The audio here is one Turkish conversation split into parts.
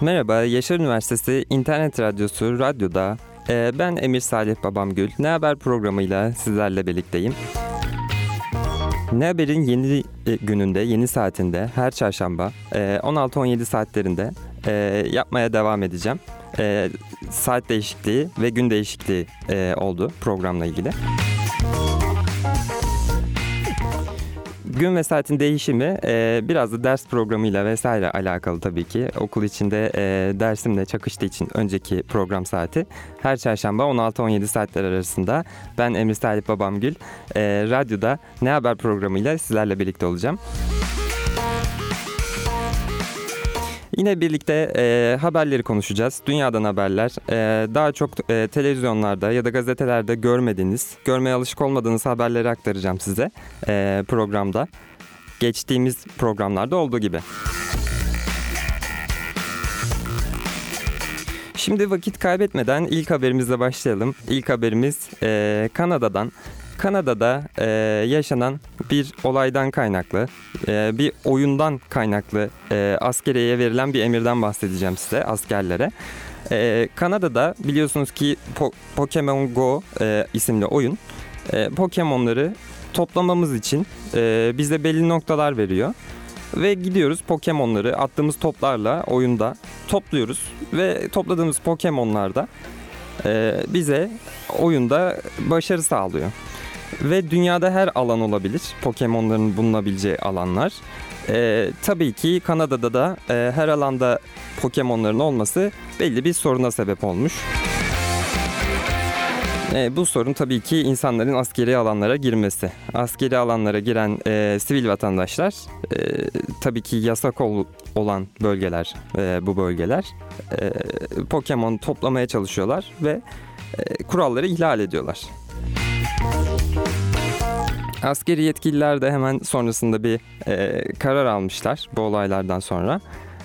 Merhaba, Yaşar Üniversitesi İnternet Radyosu Radyo'da e, ben Emir Salih Babamgül. Ne Haber programıyla sizlerle birlikteyim. Ne Haber'in yeni e, gününde, yeni saatinde her çarşamba e, 16-17 saatlerinde e, yapmaya devam edeceğim. E, saat değişikliği ve gün değişikliği e, oldu programla ilgili. Gün ve saatin değişimi e, biraz da ders programıyla vesaire alakalı tabii ki. Okul içinde e, dersimle çakıştığı için önceki program saati her çarşamba 16-17 saatler arasında ben Emir Salih Babamgül e, radyoda Ne Haber programıyla sizlerle birlikte olacağım. Yine birlikte e, haberleri konuşacağız. Dünyadan haberler. E, daha çok e, televizyonlarda ya da gazetelerde görmediğiniz, görmeye alışık olmadığınız haberleri aktaracağım size e, programda. Geçtiğimiz programlarda olduğu gibi. Şimdi vakit kaybetmeden ilk haberimizle başlayalım. İlk haberimiz e, Kanada'dan. Kanada'da e, yaşanan bir olaydan kaynaklı, e, bir oyundan kaynaklı e, askeriyeye verilen bir emirden bahsedeceğim size askerlere. E, Kanada'da biliyorsunuz ki Po- Pokemon Go e, isimli oyun e, Pokemon'ları toplamamız için e, bize belli noktalar veriyor. Ve gidiyoruz Pokemon'ları attığımız toplarla oyunda topluyoruz ve topladığımız Pokemon'larda e, bize oyunda başarı sağlıyor. Ve dünyada her alan olabilir. Pokemon'ların bulunabileceği alanlar. E, tabii ki Kanada'da da e, her alanda Pokemon'ların olması belli bir soruna sebep olmuş. E, bu sorun tabii ki insanların askeri alanlara girmesi. Askeri alanlara giren e, sivil vatandaşlar e, tabii ki yasak ol- olan bölgeler e, bu bölgeler. E, Pokemon toplamaya çalışıyorlar ve e, kuralları ihlal ediyorlar. Askeri yetkililer de hemen sonrasında bir e, karar almışlar bu olaylardan sonra.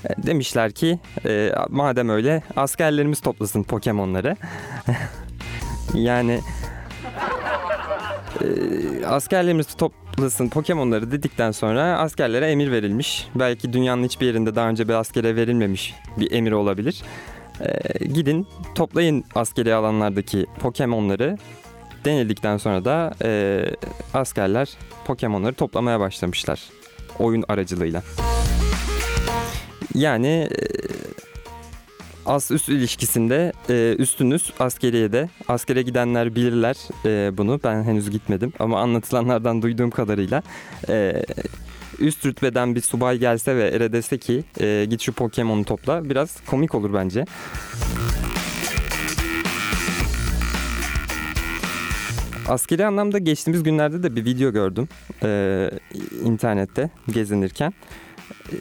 E, demişler ki e, madem öyle askerlerimiz toplasın Pokemon'ları. yani e, askerlerimiz toplasın Pokemon'ları dedikten sonra askerlere emir verilmiş. Belki dünyanın hiçbir yerinde daha önce bir askere verilmemiş bir emir olabilir. E, gidin toplayın askeri alanlardaki Pokemon'ları denildikten sonra da e, askerler Pokemon'ları toplamaya başlamışlar oyun aracılığıyla. Yani e, üst ilişkisinde e, üstünüz askeriye de askere gidenler bilirler e, bunu ben henüz gitmedim ama anlatılanlardan duyduğum kadarıyla e, üst rütbeden bir subay gelse ve ere dese ki e, git şu Pokemon'u topla biraz komik olur bence. Askeri anlamda geçtiğimiz günlerde de bir video gördüm e, internette gezinirken.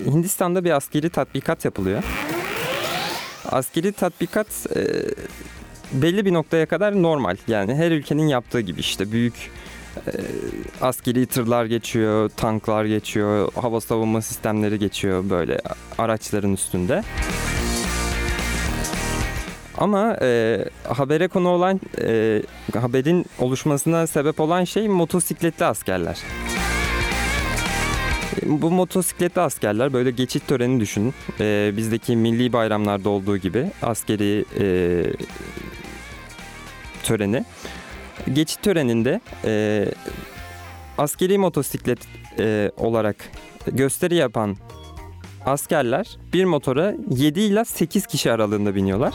Hindistan'da bir askeri tatbikat yapılıyor. Askeri tatbikat e, belli bir noktaya kadar normal. Yani her ülkenin yaptığı gibi işte büyük e, askeri tırlar geçiyor, tanklar geçiyor, hava savunma sistemleri geçiyor böyle araçların üstünde. Ama e, habere konu olan, e, haberin oluşmasına sebep olan şey motosikletli askerler. Bu motosikletli askerler böyle geçit töreni düşünün. E, bizdeki milli bayramlarda olduğu gibi askeri e, töreni. Geçit töreninde e, askeri motosiklet e, olarak gösteri yapan askerler bir motora 7 ile 8 kişi aralığında biniyorlar.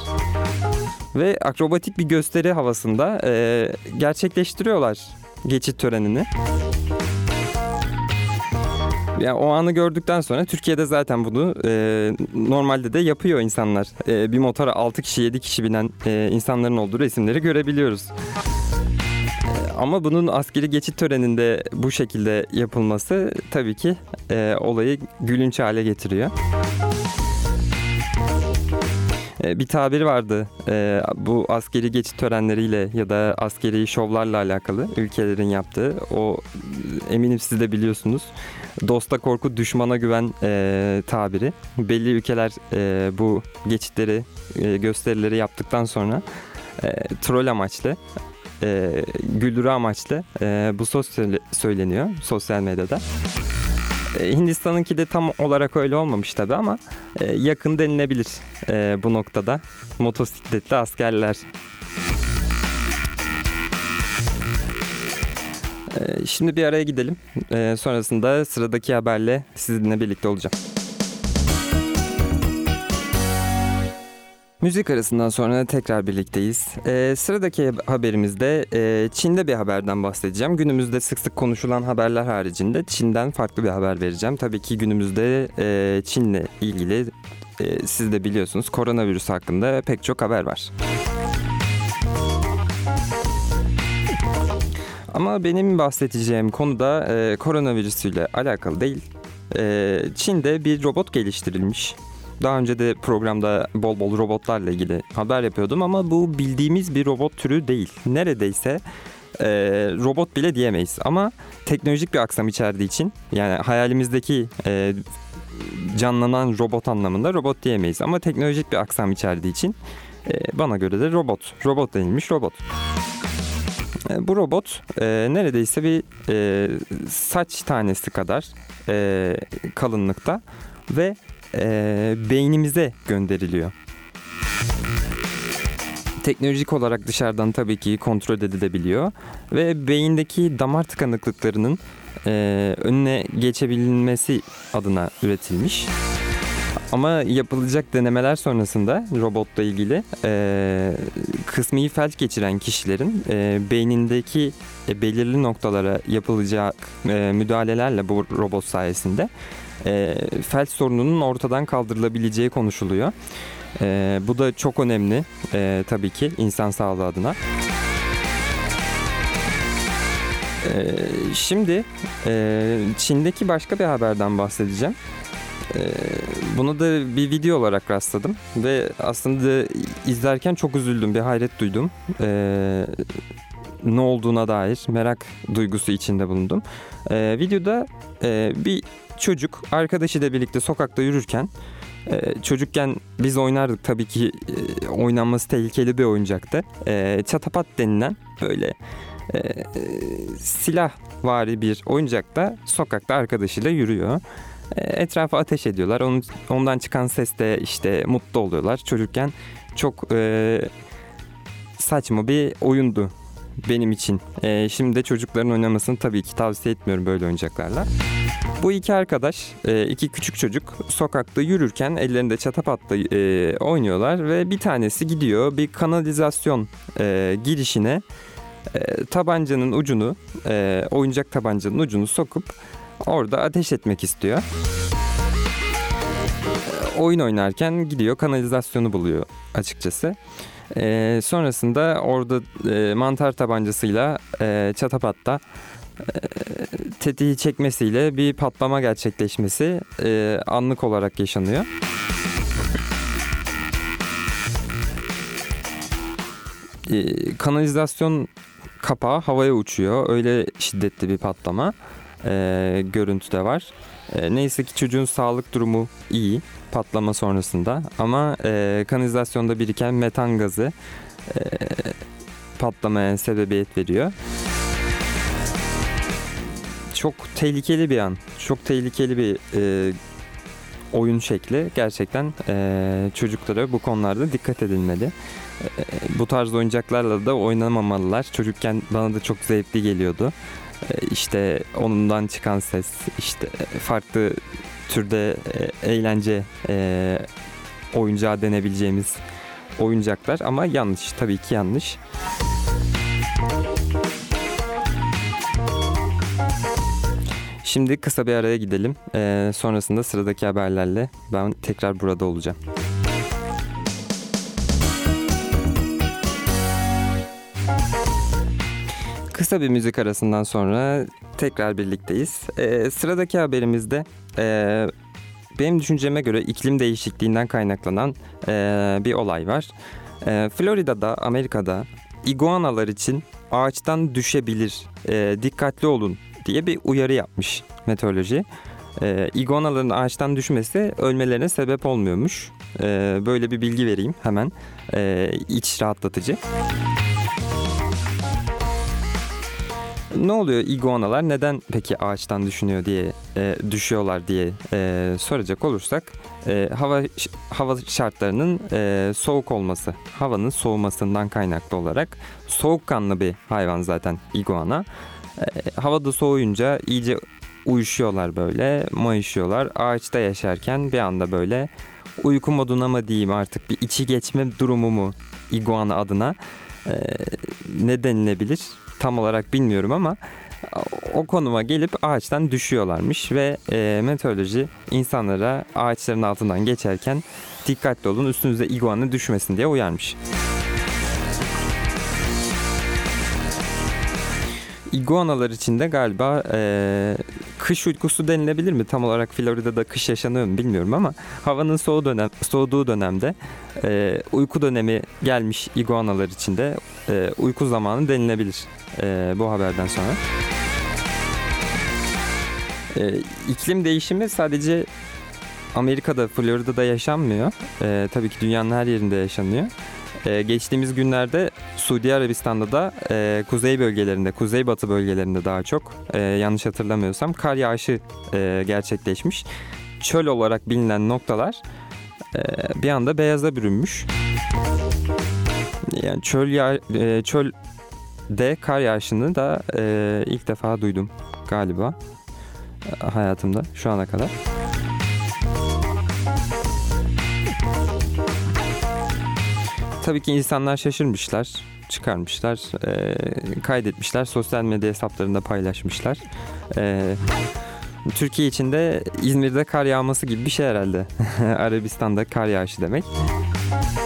Ve akrobatik bir gösteri havasında e, gerçekleştiriyorlar geçit törenini. Yani o anı gördükten sonra Türkiye'de zaten bunu e, normalde de yapıyor insanlar. E, bir motora 6 kişi 7 kişi binen e, insanların olduğu resimleri görebiliyoruz. E, ama bunun askeri geçit töreninde bu şekilde yapılması tabii ki e, olayı gülünç hale getiriyor. E, bir tabir vardı e, bu askeri geçit törenleriyle ya da askeri şovlarla alakalı ülkelerin yaptığı. O eminim siz de biliyorsunuz. Dosta korku, düşmana güven e, tabiri. Belli ülkeler bu geçitleri, gösterileri yaptıktan sonra troll amaçlı, e, güldürü amaçlı bu söz söyle- söyleniyor sosyal medyada. E, Hindistan'ınki de tam olarak öyle olmamış tabi ama e, yakın denilebilir e, bu noktada. Motosikletli askerler. Şimdi bir araya gidelim. Sonrasında sıradaki haberle sizinle birlikte olacağım. Müzik arasından sonra tekrar birlikteyiz. Ee, sıradaki haberimizde e, Çin'de bir haberden bahsedeceğim. Günümüzde sık sık konuşulan haberler haricinde Çin'den farklı bir haber vereceğim. Tabii ki günümüzde e, Çin'le ilgili e, siz de biliyorsunuz koronavirüs hakkında pek çok haber var. Ama benim bahsedeceğim konu da e, koronavirüsüyle alakalı değil. E, Çin'de bir robot geliştirilmiş. Daha önce de programda bol bol robotlarla ilgili haber yapıyordum ama bu bildiğimiz bir robot türü değil. Neredeyse e, robot bile diyemeyiz ama teknolojik bir aksam içerdiği için yani hayalimizdeki e, canlanan robot anlamında robot diyemeyiz ama teknolojik bir aksam içerdiği için e, bana göre de robot. Robot denilmiş robot. E, bu robot e, neredeyse bir e, saç tanesi kadar e, kalınlıkta ve e, beynimize gönderiliyor. Teknolojik olarak dışarıdan tabii ki kontrol edilebiliyor ve beyindeki damar tıkanıklıklarının e, önüne geçebilmesi adına üretilmiş. Ama yapılacak denemeler sonrasında robotla ilgili e, kısmi felç geçiren kişilerin e, beynindeki e, belirli noktalara yapılacak e, müdahalelerle bu robot sayesinde e, felç sorununun ortadan kaldırılabileceği konuşuluyor. E, bu da çok önemli e, tabii ki insan sağlığı adına. E, şimdi e, Çin'deki başka bir haberden bahsedeceğim. E, bunu da bir video olarak rastladım ve aslında izlerken çok üzüldüm, bir hayret duydum. E, ne olduğuna dair merak duygusu içinde bulundum. E, videoda e, bir çocuk arkadaşıyla birlikte sokakta yürürken e, çocukken biz oynardık tabii ki e, oynanması tehlikeli bir oyuncaktı. E, çatapat denilen böyle e, e, silah vari bir oyuncakta sokakta arkadaşıyla yürüyor. E, etrafa ateş ediyorlar. Onun, ondan çıkan sesle işte mutlu oluyorlar. Çocukken çok e, saçma bir oyundu benim için. E, şimdi de çocukların oynamasını tabii ki tavsiye etmiyorum böyle oyuncaklarla. Bu iki arkadaş, e, iki küçük çocuk sokakta yürürken ellerinde çatapatla e, oynuyorlar ve bir tanesi gidiyor bir kanalizasyon e, girişine tabancanın ucunu, oyuncak tabancanın ucunu sokup orada ateş etmek istiyor. Oyun oynarken gidiyor kanalizasyonu buluyor açıkçası. E, sonrasında orada e, mantar tabancasıyla e, çatapatta e, tetiği çekmesiyle bir patlama gerçekleşmesi e, anlık olarak yaşanıyor. E, kanalizasyon kapağı havaya uçuyor. Öyle şiddetli bir patlama e, görüntüde var. E, neyse ki çocuğun sağlık durumu iyi patlama sonrasında ama e, kanalizasyonda biriken metan gazı e, patlamaya sebebiyet veriyor. Çok tehlikeli bir an, çok tehlikeli bir e, oyun şekli. Gerçekten e, çocuklara bu konularda dikkat edilmeli. E, bu tarz oyuncaklarla da oynamamalılar. Çocukken bana da çok zevkli geliyordu. E, işte onundan çıkan ses, işte farklı türde e, eğlence e, oyuncağı denebileceğimiz oyuncaklar ama yanlış tabii ki yanlış. Şimdi kısa bir araya gidelim. E, sonrasında sıradaki haberlerle ben tekrar burada olacağım. Kısa bir müzik arasından sonra tekrar birlikteyiz. Ee, sıradaki haberimizde e, benim düşünceme göre iklim değişikliğinden kaynaklanan e, bir olay var. E, Florida'da, Amerika'da iguanalar için ağaçtan düşebilir, e, dikkatli olun diye bir uyarı yapmış meteoroloji. E, iguanaların ağaçtan düşmesi ölmelerine sebep olmuyormuş. E, böyle bir bilgi vereyim hemen. E, iç rahatlatıcı. Ne oluyor iguanalar neden peki ağaçtan düşünüyor diye e, düşüyorlar diye e, soracak olursak e, hava hava şartlarının e, soğuk olması, havanın soğumasından kaynaklı olarak soğukkanlı bir hayvan zaten iguana. E, havada soğuyunca iyice uyuşuyorlar böyle, mayışıyorlar. Ağaçta yaşarken bir anda böyle uyku moduna mı diyeyim artık bir içi geçme durumu mu iguana adına e, ne denilebilir tam olarak bilmiyorum ama o konuma gelip ağaçtan düşüyorlarmış ve e, meteoroloji insanlara ağaçların altından geçerken dikkatli olun üstünüze iguana düşmesin diye uyarmış. İguanalar için de galiba e, kış uykusu denilebilir mi? Tam olarak Florida'da kış yaşanıyor mu bilmiyorum ama havanın soğu dönem, soğuduğu dönemde e, uyku dönemi gelmiş iguanalar için de e, uyku zamanı denilebilir e, bu haberden sonra. E, iklim değişimi sadece Amerika'da, Florida'da yaşanmıyor. E, tabii ki dünyanın her yerinde yaşanıyor. Ee, geçtiğimiz günlerde Suudi Arabistan'da da e, kuzey bölgelerinde, kuzeybatı bölgelerinde daha çok e, yanlış hatırlamıyorsam kar yağışı e, gerçekleşmiş. Çöl olarak bilinen noktalar e, bir anda beyaza bürünmüş. Yani çöl ya e, çölde kar yağışını da e, ilk defa duydum galiba e, hayatımda şu ana kadar. Tabii ki insanlar şaşırmışlar, çıkarmışlar, e, kaydetmişler, sosyal medya hesaplarında paylaşmışlar. E, Türkiye içinde İzmir'de kar yağması gibi bir şey herhalde. Arabistan'da kar yağışı demek.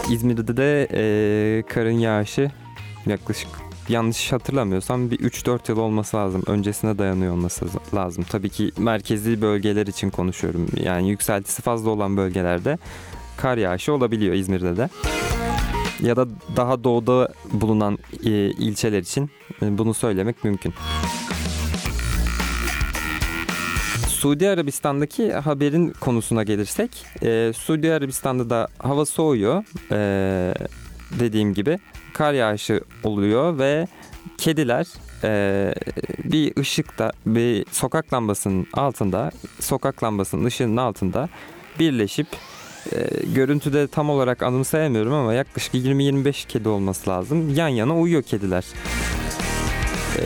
İzmir'de de e, karın yağışı yaklaşık yanlış hatırlamıyorsam bir 3-4 yıl olması lazım. Öncesine dayanıyor olması lazım. Tabii ki merkezi bölgeler için konuşuyorum. Yani yükseltisi fazla olan bölgelerde kar yağışı olabiliyor İzmir'de de ya da daha doğuda bulunan e, ilçeler için e, bunu söylemek mümkün. Suudi Arabistan'daki haberin konusuna gelirsek, e, Suudi Arabistan'da da hava soğuyor. E, dediğim gibi kar yağışı oluyor ve kediler e, bir ışıkta, bir sokak lambasının altında, sokak lambasının ışığının altında birleşip e, görüntüde tam olarak anımsayamıyorum ama yaklaşık 20-25 kedi olması lazım. Yan yana uyuyor kediler. E,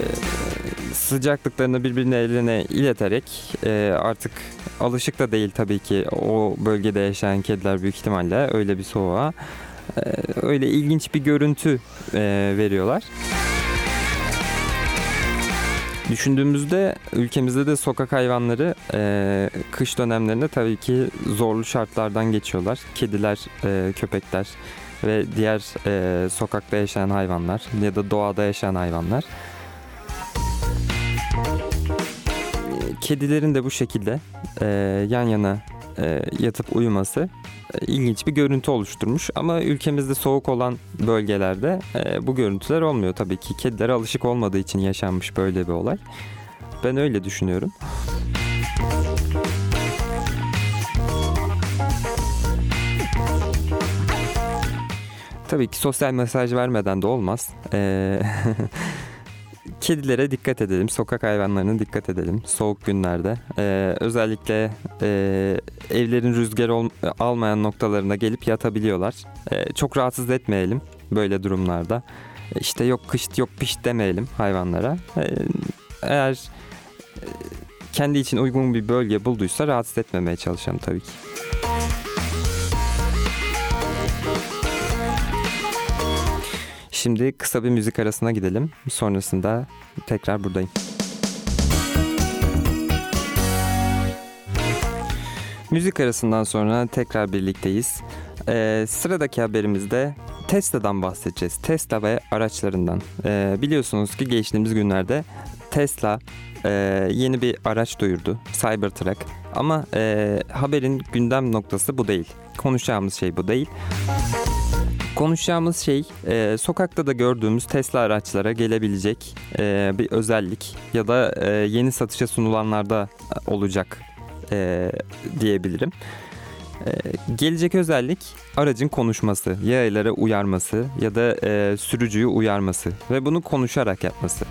sıcaklıklarını birbirine eline ileterek e, artık alışık da değil tabii ki o bölgede yaşayan kediler büyük ihtimalle öyle bir soğuğa. E, öyle ilginç bir görüntü e, veriyorlar. Düşündüğümüzde ülkemizde de sokak hayvanları e, kış dönemlerinde tabii ki zorlu şartlardan geçiyorlar. Kediler, e, köpekler ve diğer e, sokakta yaşayan hayvanlar ya da doğada yaşayan hayvanlar. Kedilerin de bu şekilde e, yan yana e, yatıp uyuması ilginç bir görüntü oluşturmuş. Ama ülkemizde soğuk olan bölgelerde e, bu görüntüler olmuyor tabii ki. Kedilere alışık olmadığı için yaşanmış böyle bir olay. Ben öyle düşünüyorum. Tabii ki sosyal mesaj vermeden de olmaz. Ee, kedilere dikkat edelim, sokak hayvanlarına dikkat edelim soğuk günlerde. Ee, özellikle e, evlerin rüzgar ol, almayan noktalarına gelip yatabiliyorlar. Ee, çok rahatsız etmeyelim böyle durumlarda. İşte yok kış yok piş demeyelim hayvanlara. Ee, eğer e, kendi için uygun bir bölge bulduysa rahatsız etmemeye çalışalım tabii ki. Şimdi kısa bir müzik arasına gidelim. Sonrasında tekrar buradayım. Müzik arasından sonra tekrar birlikteyiz. Ee, sıradaki haberimizde Tesla'dan bahsedeceğiz. Tesla ve araçlarından. Ee, biliyorsunuz ki geçtiğimiz günlerde Tesla e, yeni bir araç duyurdu. Cybertruck. Ama e, haberin gündem noktası bu değil. Konuşacağımız şey bu değil. Konuşacağımız şey e, sokakta da gördüğümüz Tesla araçlara gelebilecek e, bir özellik ya da e, yeni satışa sunulanlarda olacak e, diyebilirim. E, gelecek özellik aracın konuşması, yayalara uyarması ya da e, sürücüyü uyarması ve bunu konuşarak yapması.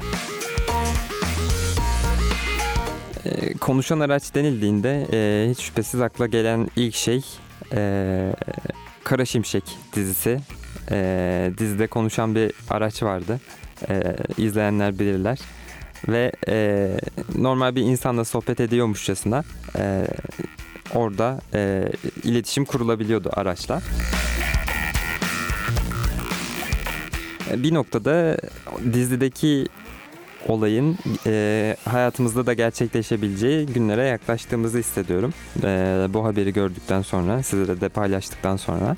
E, konuşan araç denildiğinde e, hiç şüphesiz akla gelen ilk şey e, Kara Şimşek dizisi. E, dizide konuşan bir araç vardı. E, izleyenler bilirler. Ve e, normal bir insanla sohbet ediyormuşçasına e, orada e, iletişim kurulabiliyordu araçla. Bir noktada dizideki olayın e, hayatımızda da gerçekleşebileceği günlere yaklaştığımızı hissediyorum. E, bu haberi gördükten sonra, sizlere de paylaştıktan sonra.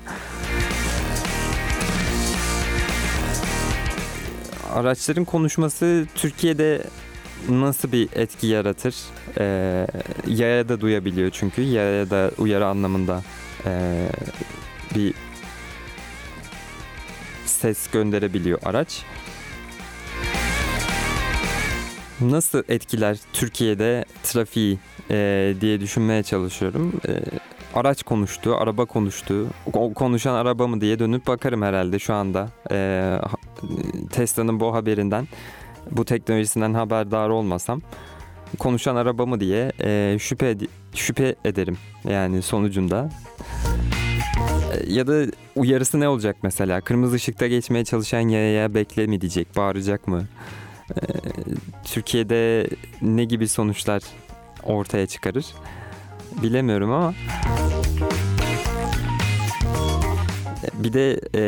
Araçların konuşması Türkiye'de nasıl bir etki yaratır? E, yaya da duyabiliyor çünkü. Yaya da uyarı anlamında e, bir ses gönderebiliyor araç. Nasıl etkiler Türkiye'de trafiği e, diye düşünmeye çalışıyorum. E, araç konuştu, araba konuştu. O konuşan araba mı diye dönüp bakarım herhalde şu anda. E, Tesla'nın bu haberinden, bu teknolojisinden haberdar olmasam konuşan araba mı diye e, şüphe ed- şüphe ederim yani sonucunda. E, Ya da uyarısı ne olacak mesela? Kırmızı ışıkta geçmeye çalışan yayaya bekle mi diyecek, bağıracak mı? E, Türkiye'de ne gibi sonuçlar ortaya çıkarır? Bilemiyorum ama bir de e,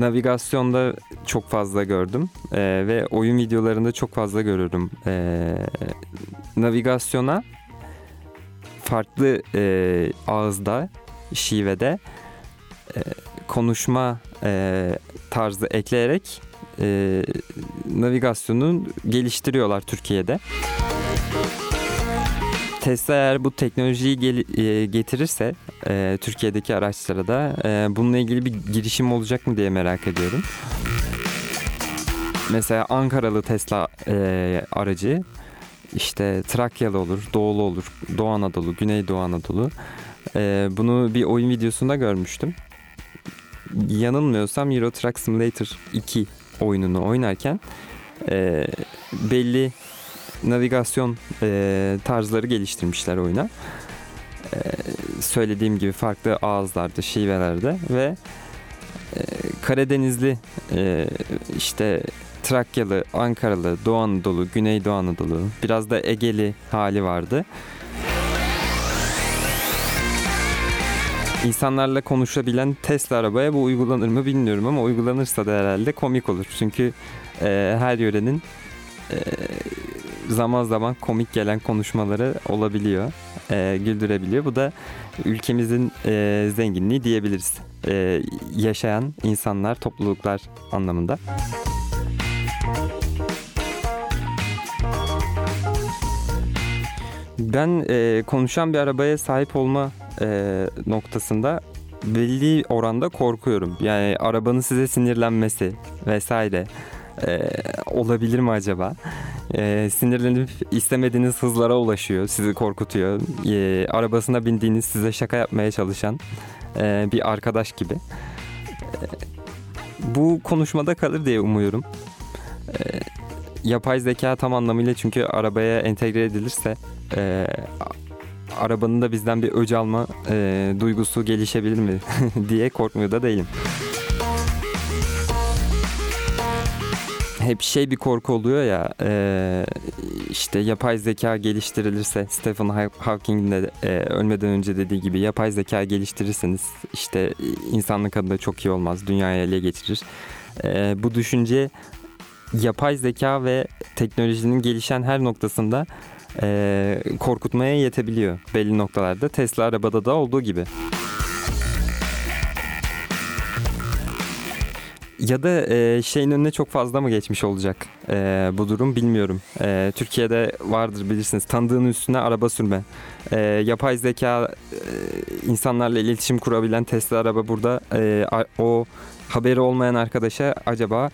navigasyonda çok fazla gördüm E, ve oyun videolarında çok fazla görüyorum. E, navigasyona farklı e, ağızda, şivede e, konuşma e, tarzı ekleyerek e, navigasyonu geliştiriyorlar Türkiye'de. Tesla eğer bu teknolojiyi gel- e, getirirse e, Türkiye'deki araçlara da e, bununla ilgili bir girişim olacak mı diye merak ediyorum. Mesela Ankaralı Tesla e, aracı işte Trakyalı olur, Doğulu olur, Doğu Anadolu, Güneydoğu Anadolu. E, bunu bir oyun videosunda görmüştüm. Yanılmıyorsam Euro Truck Simulator 2 oyununu oynarken e, belli navigasyon e, tarzları geliştirmişler oyuna. E, söylediğim gibi farklı ağızlarda, şivelerde ve e, Karadenizli e, işte Trakyalı, Ankaralı, Doğu Anadolu, Güneydoğu Anadolu biraz da Egeli hali vardı. İnsanlarla konuşabilen Tesla arabaya bu uygulanır mı bilmiyorum ama uygulanırsa da herhalde komik olur. Çünkü e, her yörenin e, zaman zaman komik gelen konuşmaları olabiliyor. E, güldürebiliyor. Bu da ülkemizin e, zenginliği diyebiliriz. E, yaşayan insanlar, topluluklar anlamında. Ben e, konuşan bir arabaya sahip olma e, noktasında belli oranda korkuyorum. Yani arabanın size sinirlenmesi vesaire e, olabilir mi acaba? E, sinirlenip istemediğiniz hızlara ulaşıyor, sizi korkutuyor. E, arabasına bindiğiniz size şaka yapmaya çalışan e, bir arkadaş gibi. E, bu konuşmada kalır diye umuyorum. E, yapay zeka tam anlamıyla çünkü arabaya entegre edilirse e, arabanın da bizden bir öc alma e, duygusu gelişebilir mi diye korkmuyor da değilim. Hep şey bir korku oluyor ya e, işte yapay zeka geliştirilirse Stephen Haw- Hawking'in de e, ölmeden önce dediği gibi yapay zeka geliştirirseniz işte insanlık adına çok iyi olmaz dünyayı ele geçirir. E, bu düşünce yapay zeka ve teknolojinin gelişen her noktasında e, korkutmaya yetebiliyor belli noktalarda. Tesla arabada da olduğu gibi. ya da e, şeyin önüne çok fazla mı geçmiş olacak e, bu durum bilmiyorum. E, Türkiye'de vardır bilirsiniz tanıdığın üstüne araba sürme. E, yapay zeka e, insanlarla iletişim kurabilen Tesla araba burada e, o haberi olmayan arkadaşa acaba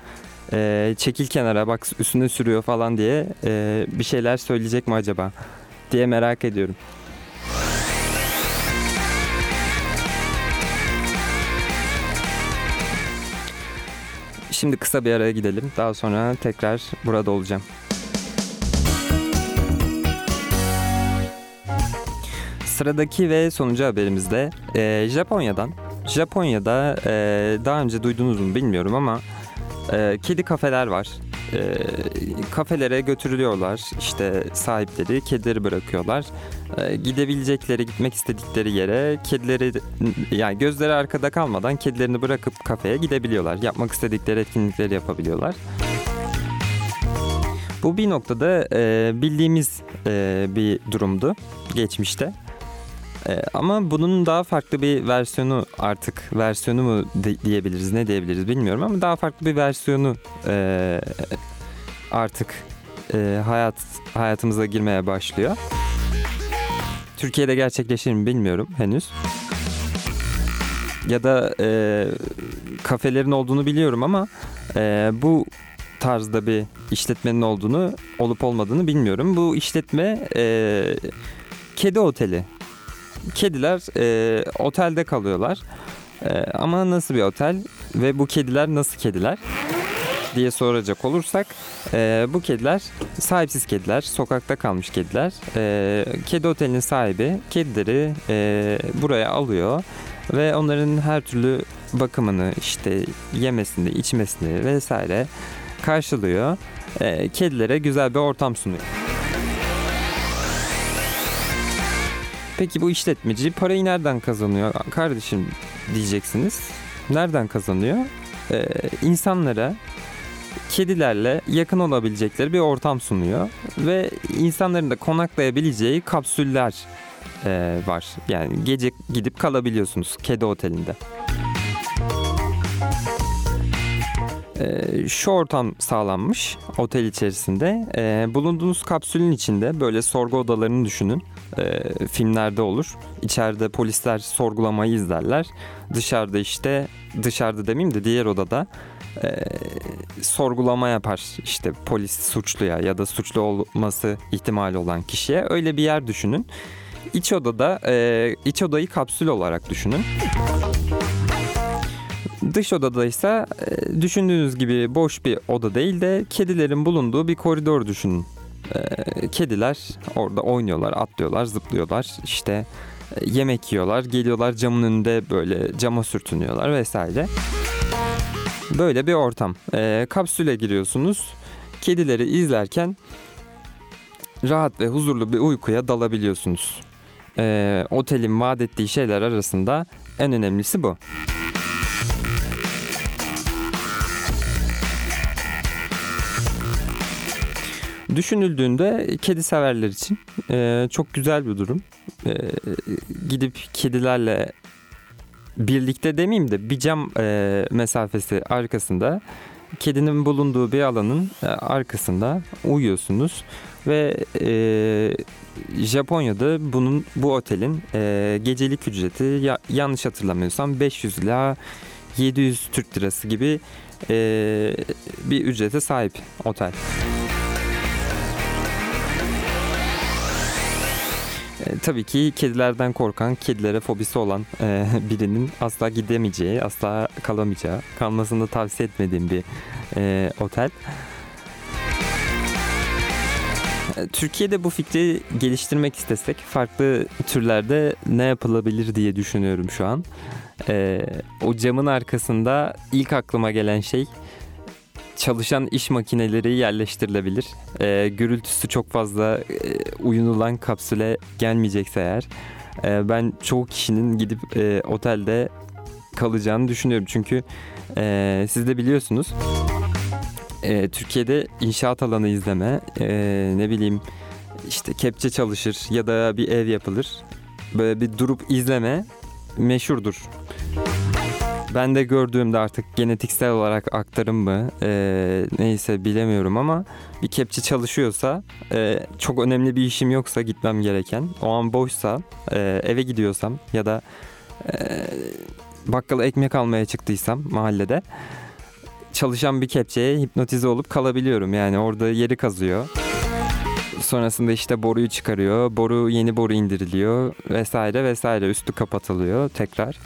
e, çekil kenara bak üstüne sürüyor falan diye e, bir şeyler söyleyecek mi acaba diye merak ediyorum. Şimdi kısa bir araya gidelim. Daha sonra tekrar burada olacağım. Sıradaki ve sonuncu haberimizde e, Japonya'dan. Japonya'da e, daha önce duydunuz mu bilmiyorum ama e, kedi kafeler var. E, kafelere götürülüyorlar. İşte sahipleri kedileri bırakıyorlar. E, gidebilecekleri, gitmek istedikleri yere kedileri yani gözleri arkada kalmadan kedilerini bırakıp kafeye gidebiliyorlar. Yapmak istedikleri etkinlikleri yapabiliyorlar. Bu bir noktada e, bildiğimiz e, bir durumdu geçmişte. E, ama bunun daha farklı bir versiyonu artık versiyonu mu de- diyebiliriz ne diyebiliriz bilmiyorum ama daha farklı bir versiyonu e, artık e, hayat hayatımıza girmeye başlıyor. Türkiye'de gerçekleşir mi bilmiyorum henüz. Ya da e, kafelerin olduğunu biliyorum ama e, bu tarzda bir işletmenin olduğunu olup olmadığını bilmiyorum. Bu işletme e, kedi oteli. Kediler e, otelde kalıyorlar. E, ama nasıl bir otel ve bu kediler nasıl kediler diye soracak olursak e, bu kediler sahipsiz kediler, sokakta kalmış kediler. E, kedi otelinin sahibi kedileri e, buraya alıyor ve onların her türlü bakımını işte yemesini, içmesini vesaire karşılıyor. E, kedilere güzel bir ortam sunuyor. Peki bu işletmeci parayı nereden kazanıyor kardeşim diyeceksiniz. Nereden kazanıyor? Ee, insanlara kedilerle yakın olabilecekleri bir ortam sunuyor ve insanların da konaklayabileceği kapsüller e, var. Yani gece gidip kalabiliyorsunuz kedi otelinde. Ee, şu ortam sağlanmış otel içerisinde. Ee, bulunduğunuz kapsülün içinde böyle sorgu odalarını düşünün. Ee, filmlerde olur. İçeride polisler sorgulamayı izlerler. Dışarıda işte dışarıda demeyeyim de diğer odada e, sorgulama yapar işte polis suçluya ya da suçlu olması ihtimali olan kişiye öyle bir yer düşünün. İç odada e, iç odayı kapsül olarak düşünün. Dış odada ise e, düşündüğünüz gibi boş bir oda değil de kedilerin bulunduğu bir koridor düşünün. E, Kediler orada oynuyorlar, atlıyorlar, zıplıyorlar. İşte e, yemek yiyorlar, geliyorlar camın önünde böyle cama sürtünüyorlar vesaire. Böyle bir ortam. E, kapsüle giriyorsunuz. Kedileri izlerken rahat ve huzurlu bir uykuya dalabiliyorsunuz. E, otelin vaat ettiği şeyler arasında en önemlisi bu. Düşünüldüğünde kedi severler için e, çok güzel bir durum. E, gidip kedilerle birlikte demeyeyim de bir cam e, mesafesi arkasında kedinin bulunduğu bir alanın e, arkasında uyuyorsunuz ve e, Japonya'da bunun bu otelin e, gecelik ücreti ya, yanlış hatırlamıyorsam 500 ila 700 Türk lirası gibi e, bir ücrete sahip otel. E, tabii ki kedilerden korkan, kedilere fobisi olan e, birinin asla gidemeyeceği, asla kalamayacağı, kalmasını da tavsiye etmediğim bir e, otel. E, Türkiye'de bu fikri geliştirmek istesek farklı türlerde ne yapılabilir diye düşünüyorum şu an. E, o camın arkasında ilk aklıma gelen şey çalışan iş makineleri yerleştirilebilir. E, gürültüsü çok fazla e, uyunulan kapsüle gelmeyecekse eğer e, ben çoğu kişinin gidip e, otelde kalacağını düşünüyorum. Çünkü e, siz de biliyorsunuz e, Türkiye'de inşaat alanı izleme e, ne bileyim işte kepçe çalışır ya da bir ev yapılır. Böyle bir durup izleme meşhurdur. Ben de gördüğümde artık genetiksel olarak aktarım mı e, neyse bilemiyorum ama bir kepçe çalışıyorsa e, çok önemli bir işim yoksa gitmem gereken o an boşsa e, eve gidiyorsam ya da e, bakkala ekmek almaya çıktıysam mahallede çalışan bir kepçeye hipnotize olup kalabiliyorum yani orada yeri kazıyor. Sonrasında işte boruyu çıkarıyor. Boru yeni boru indiriliyor vesaire vesaire üstü kapatılıyor tekrar.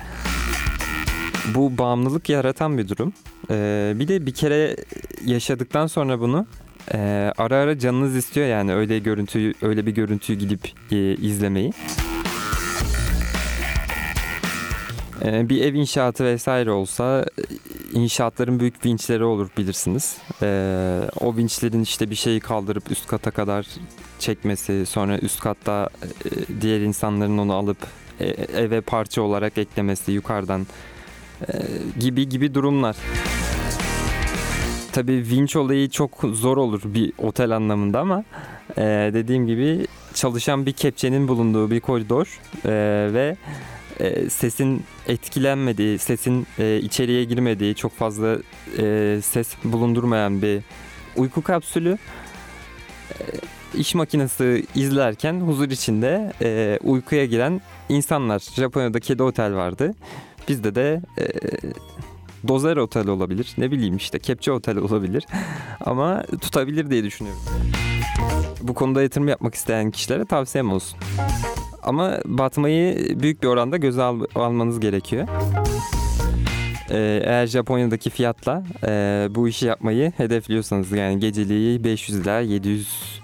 Bu bağımlılık yaratan bir durum. Ee, bir de bir kere yaşadıktan sonra bunu e, ara ara canınız istiyor yani öyle görüntüyü öyle bir görüntüyü gidip e, izlemeyi. Ee, bir ev inşaatı vesaire olsa e, inşaatların büyük vinçleri olur bilirsiniz. Ee, o vinçlerin işte bir şeyi kaldırıp üst kata kadar çekmesi, sonra üst katta e, diğer insanların onu alıp e, eve parça olarak eklemesi yukarıdan gibi gibi durumlar. Tabii vinç olayı çok zor olur bir otel anlamında ama e, dediğim gibi çalışan bir kepçenin bulunduğu bir koridor e, ve e, sesin etkilenmediği, sesin e, içeriye girmediği, çok fazla e, ses bulundurmayan bir uyku kapsülü. E, iş makinesi izlerken huzur içinde e, uykuya giren insanlar. Japonya'da kedi otel vardı. Bizde de e, dozer otel olabilir. Ne bileyim işte kepçe otel olabilir. Ama tutabilir diye düşünüyorum. Bu konuda yatırım yapmak isteyen kişilere tavsiyem olsun. Ama batmayı büyük bir oranda göze al- almanız gerekiyor. Ee, eğer Japonya'daki fiyatla e, bu işi yapmayı hedefliyorsanız yani geceliği 500 ila 700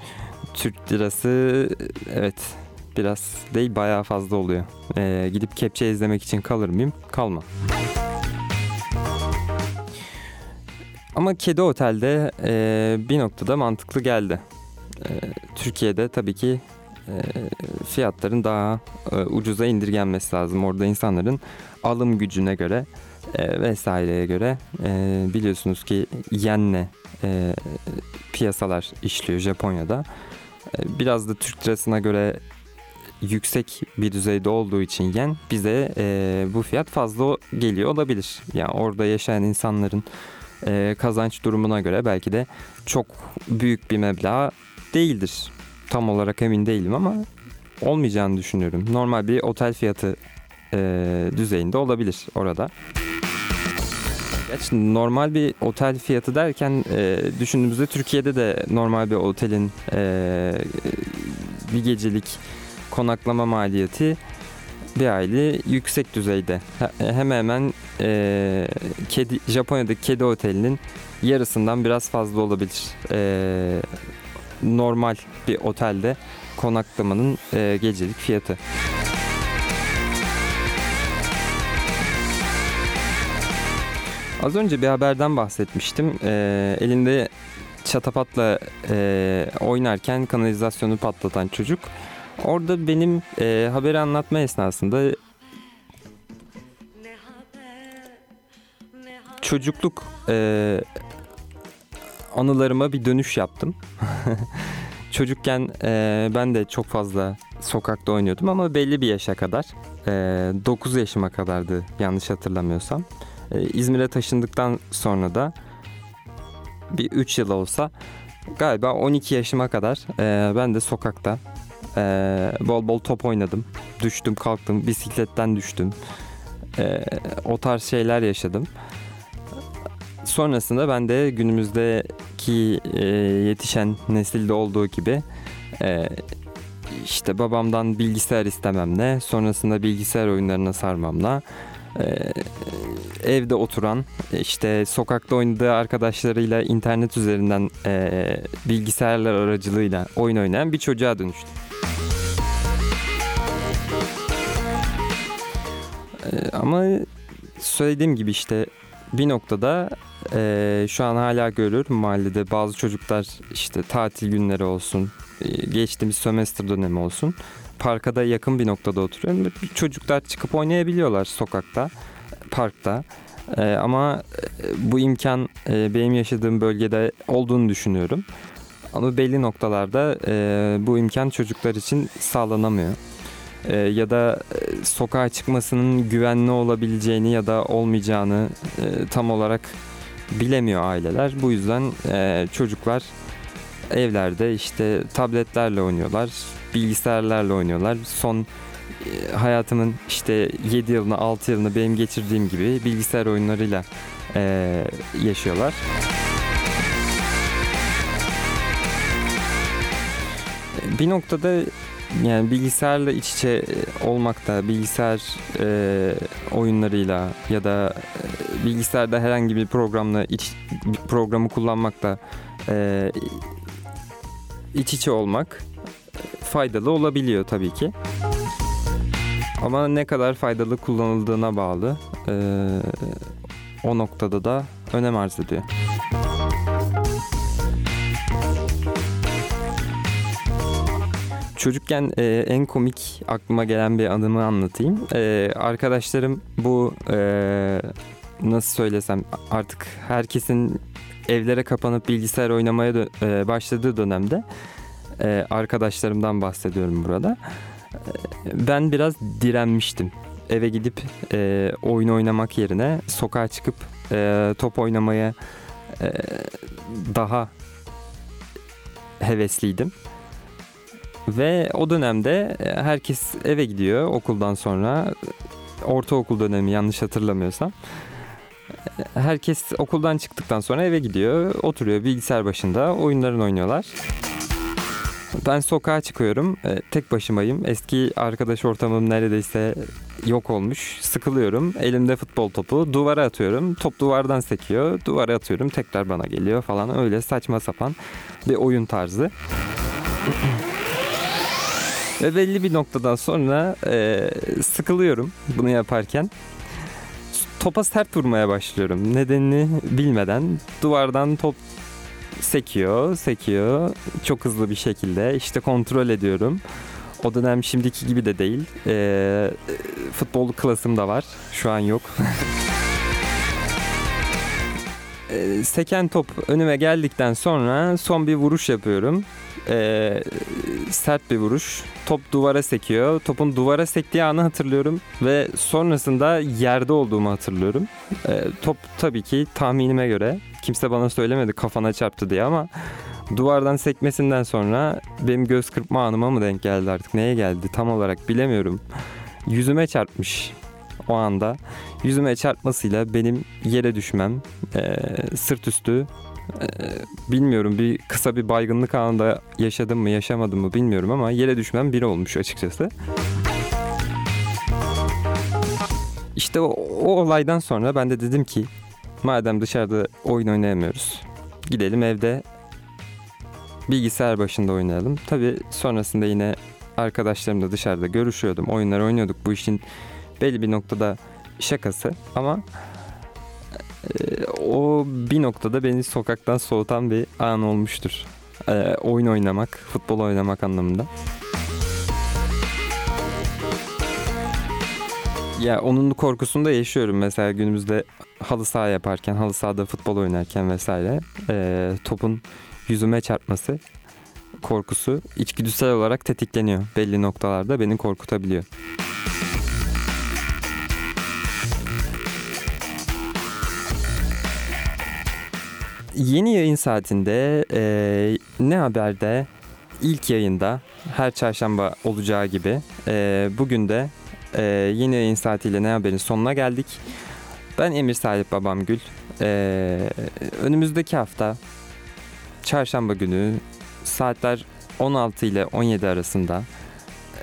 Türk lirası evet biraz değil bayağı fazla oluyor. Ee, gidip kepçe izlemek için kalır mıyım? Kalmam. Ama kedi otelde e, bir noktada mantıklı geldi. E, Türkiye'de tabii ki e, fiyatların daha e, ucuza indirgenmesi lazım. Orada insanların alım gücüne göre e, vesaireye göre e, biliyorsunuz ki yenle e, piyasalar işliyor Japonya'da. E, biraz da Türk lirasına göre yüksek bir düzeyde olduğu için yen bize e, bu fiyat fazla geliyor olabilir. Yani orada yaşayan insanların e, kazanç durumuna göre belki de çok büyük bir meblağ değildir. Tam olarak emin değilim ama olmayacağını düşünüyorum. Normal bir otel fiyatı e, düzeyinde olabilir orada. Gerçi normal bir otel fiyatı derken e, düşündüğümüzde Türkiye'de de normal bir otelin e, bir gecelik konaklama maliyeti bir aylık yüksek düzeyde. He- Hemen hemen e, kedi Japonya'daki kedi otelinin yarısından biraz fazla olabilir. E, normal bir otelde konaklamanın e, gecelik fiyatı. Az önce bir haberden bahsetmiştim. E, elinde çatapatla e, oynarken kanalizasyonu patlatan çocuk. Orada benim e, haberi anlatma esnasında çocukluk e, anılarıma bir dönüş yaptım. Çocukken e, ben de çok fazla sokakta oynuyordum ama belli bir yaşa kadar. E, 9 yaşıma kadardı yanlış hatırlamıyorsam. E, İzmir'e taşındıktan sonra da bir 3 yıl olsa galiba 12 yaşıma kadar e, ben de sokakta e, bol bol top oynadım. Düştüm kalktım bisikletten düştüm. E, o tarz şeyler yaşadım. Sonrasında ben de günümüzdeki e, yetişen nesilde olduğu gibi e, işte babamdan bilgisayar istememle, sonrasında bilgisayar oyunlarına sarmamla, e, evde oturan, işte sokakta oynadığı arkadaşlarıyla internet üzerinden e, bilgisayarlar aracılığıyla oyun oynayan bir çocuğa dönüştüm. E, ama söylediğim gibi işte bir noktada e, şu an hala görüyorum mahallede bazı çocuklar işte tatil günleri olsun, e, geçtiğimiz sömestr dönemi olsun. Parka da yakın bir noktada oturuyorum. Çocuklar çıkıp oynayabiliyorlar sokakta, parkta. E, ama e, bu imkan e, benim yaşadığım bölgede olduğunu düşünüyorum. Ama belli noktalarda e, bu imkan çocuklar için sağlanamıyor. e, ya da e, sokağa çıkmasının güvenli olabileceğini ya da olmayacağını e, tam olarak bilemiyor aileler. Bu yüzden e, çocuklar evlerde işte tabletlerle oynuyorlar, bilgisayarlarla oynuyorlar. Son e, hayatımın işte 7 yılını 6 yılını benim geçirdiğim gibi bilgisayar oyunlarıyla e, yaşıyorlar. Bir noktada yani bilgisayarla iç içe olmakta, bilgisayar e, oyunlarıyla ya da e, bilgisayarda herhangi bir programla iç bir programı kullanmakta e, iç içe olmak faydalı olabiliyor tabii ki. Ama ne kadar faydalı kullanıldığına bağlı. E, o noktada da önem arz ediyor. Çocukken e, en komik aklıma gelen bir anımı anlatayım. E, arkadaşlarım bu e, nasıl söylesem artık herkesin evlere kapanıp bilgisayar oynamaya e, başladığı dönemde e, arkadaşlarımdan bahsediyorum burada. E, ben biraz direnmiştim. Eve gidip e, oyun oynamak yerine sokağa çıkıp e, top oynamaya e, daha hevesliydim. Ve o dönemde e, herkes eve gidiyor okuldan sonra. Ortaokul dönemi yanlış hatırlamıyorsam. E, Herkes okuldan çıktıktan sonra eve gidiyor, oturuyor bilgisayar başında, oyunlarını oynuyorlar. Ben sokağa çıkıyorum, e, tek başımayım. Eski arkadaş ortamım neredeyse yok olmuş. Sıkılıyorum, elimde futbol topu, duvara atıyorum. Top duvardan sekiyor, duvara atıyorum, tekrar bana geliyor falan. Öyle saçma sapan bir oyun tarzı. Ve belli bir noktadan sonra e, sıkılıyorum bunu yaparken. Topa sert vurmaya başlıyorum. Nedenini bilmeden duvardan top sekiyor, sekiyor. Çok hızlı bir şekilde işte kontrol ediyorum. O dönem şimdiki gibi de değil. E, futbol klasım da var. Şu an yok. E, seken top önüme geldikten sonra son bir vuruş yapıyorum. E, sert bir vuruş. Top duvara sekiyor. Topun duvara sektiği anı hatırlıyorum ve sonrasında yerde olduğumu hatırlıyorum. E, top tabii ki tahminime göre kimse bana söylemedi kafana çarptı diye ama duvardan sekmesinden sonra benim göz kırpma anıma mı denk geldi artık neye geldi tam olarak bilemiyorum. Yüzüme çarpmış o anda. Yüzüme çarpmasıyla benim yere düşmem, e, sırt üstü bilmiyorum bir kısa bir baygınlık anında yaşadım mı yaşamadım mı bilmiyorum ama yere düşmem biri olmuş açıkçası. İşte o, o olaydan sonra ben de dedim ki madem dışarıda oyun oynayamıyoruz gidelim evde bilgisayar başında oynayalım. Tabi sonrasında yine arkadaşlarımla dışarıda görüşüyordum oyunlar oynuyorduk bu işin belli bir noktada şakası ama o bir noktada beni sokaktan soğutan bir an olmuştur. E, oyun oynamak, futbol oynamak anlamında. Ya onun korkusunu da yaşıyorum mesela günümüzde halı saha yaparken, halı sahada futbol oynarken vesaire e, topun yüzüme çarpması korkusu içgüdüsel olarak tetikleniyor. Belli noktalarda beni korkutabiliyor. Yeni yayın saatinde e, ne haberde ilk yayında her çarşamba olacağı gibi e, bugün de e, yeni yayın saatiyle ne haberin sonuna geldik. Ben Emir Salih Babam Gül. E, önümüzdeki hafta çarşamba günü saatler 16 ile 17 arasında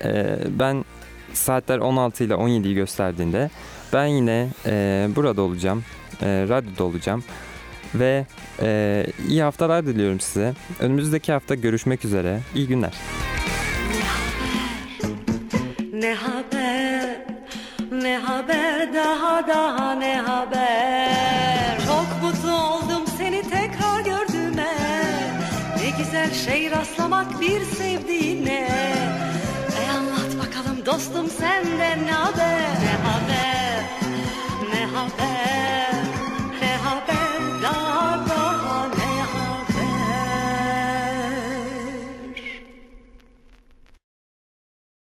e, ben saatler 16 ile 17'yi gösterdiğinde ben yine e, burada olacağım. E, radyoda olacağım. Ve e, iyi haftalar diliyorum size. Önümüzdeki hafta görüşmek üzere. İyi günler. Ne haber, ne haber, daha daha ne haber? Çok mutlu oldum seni tekrar gördüğüme. Ne güzel şey rastlamak bir sevdiğine. E anlat bakalım dostum senden ne haber, ne haber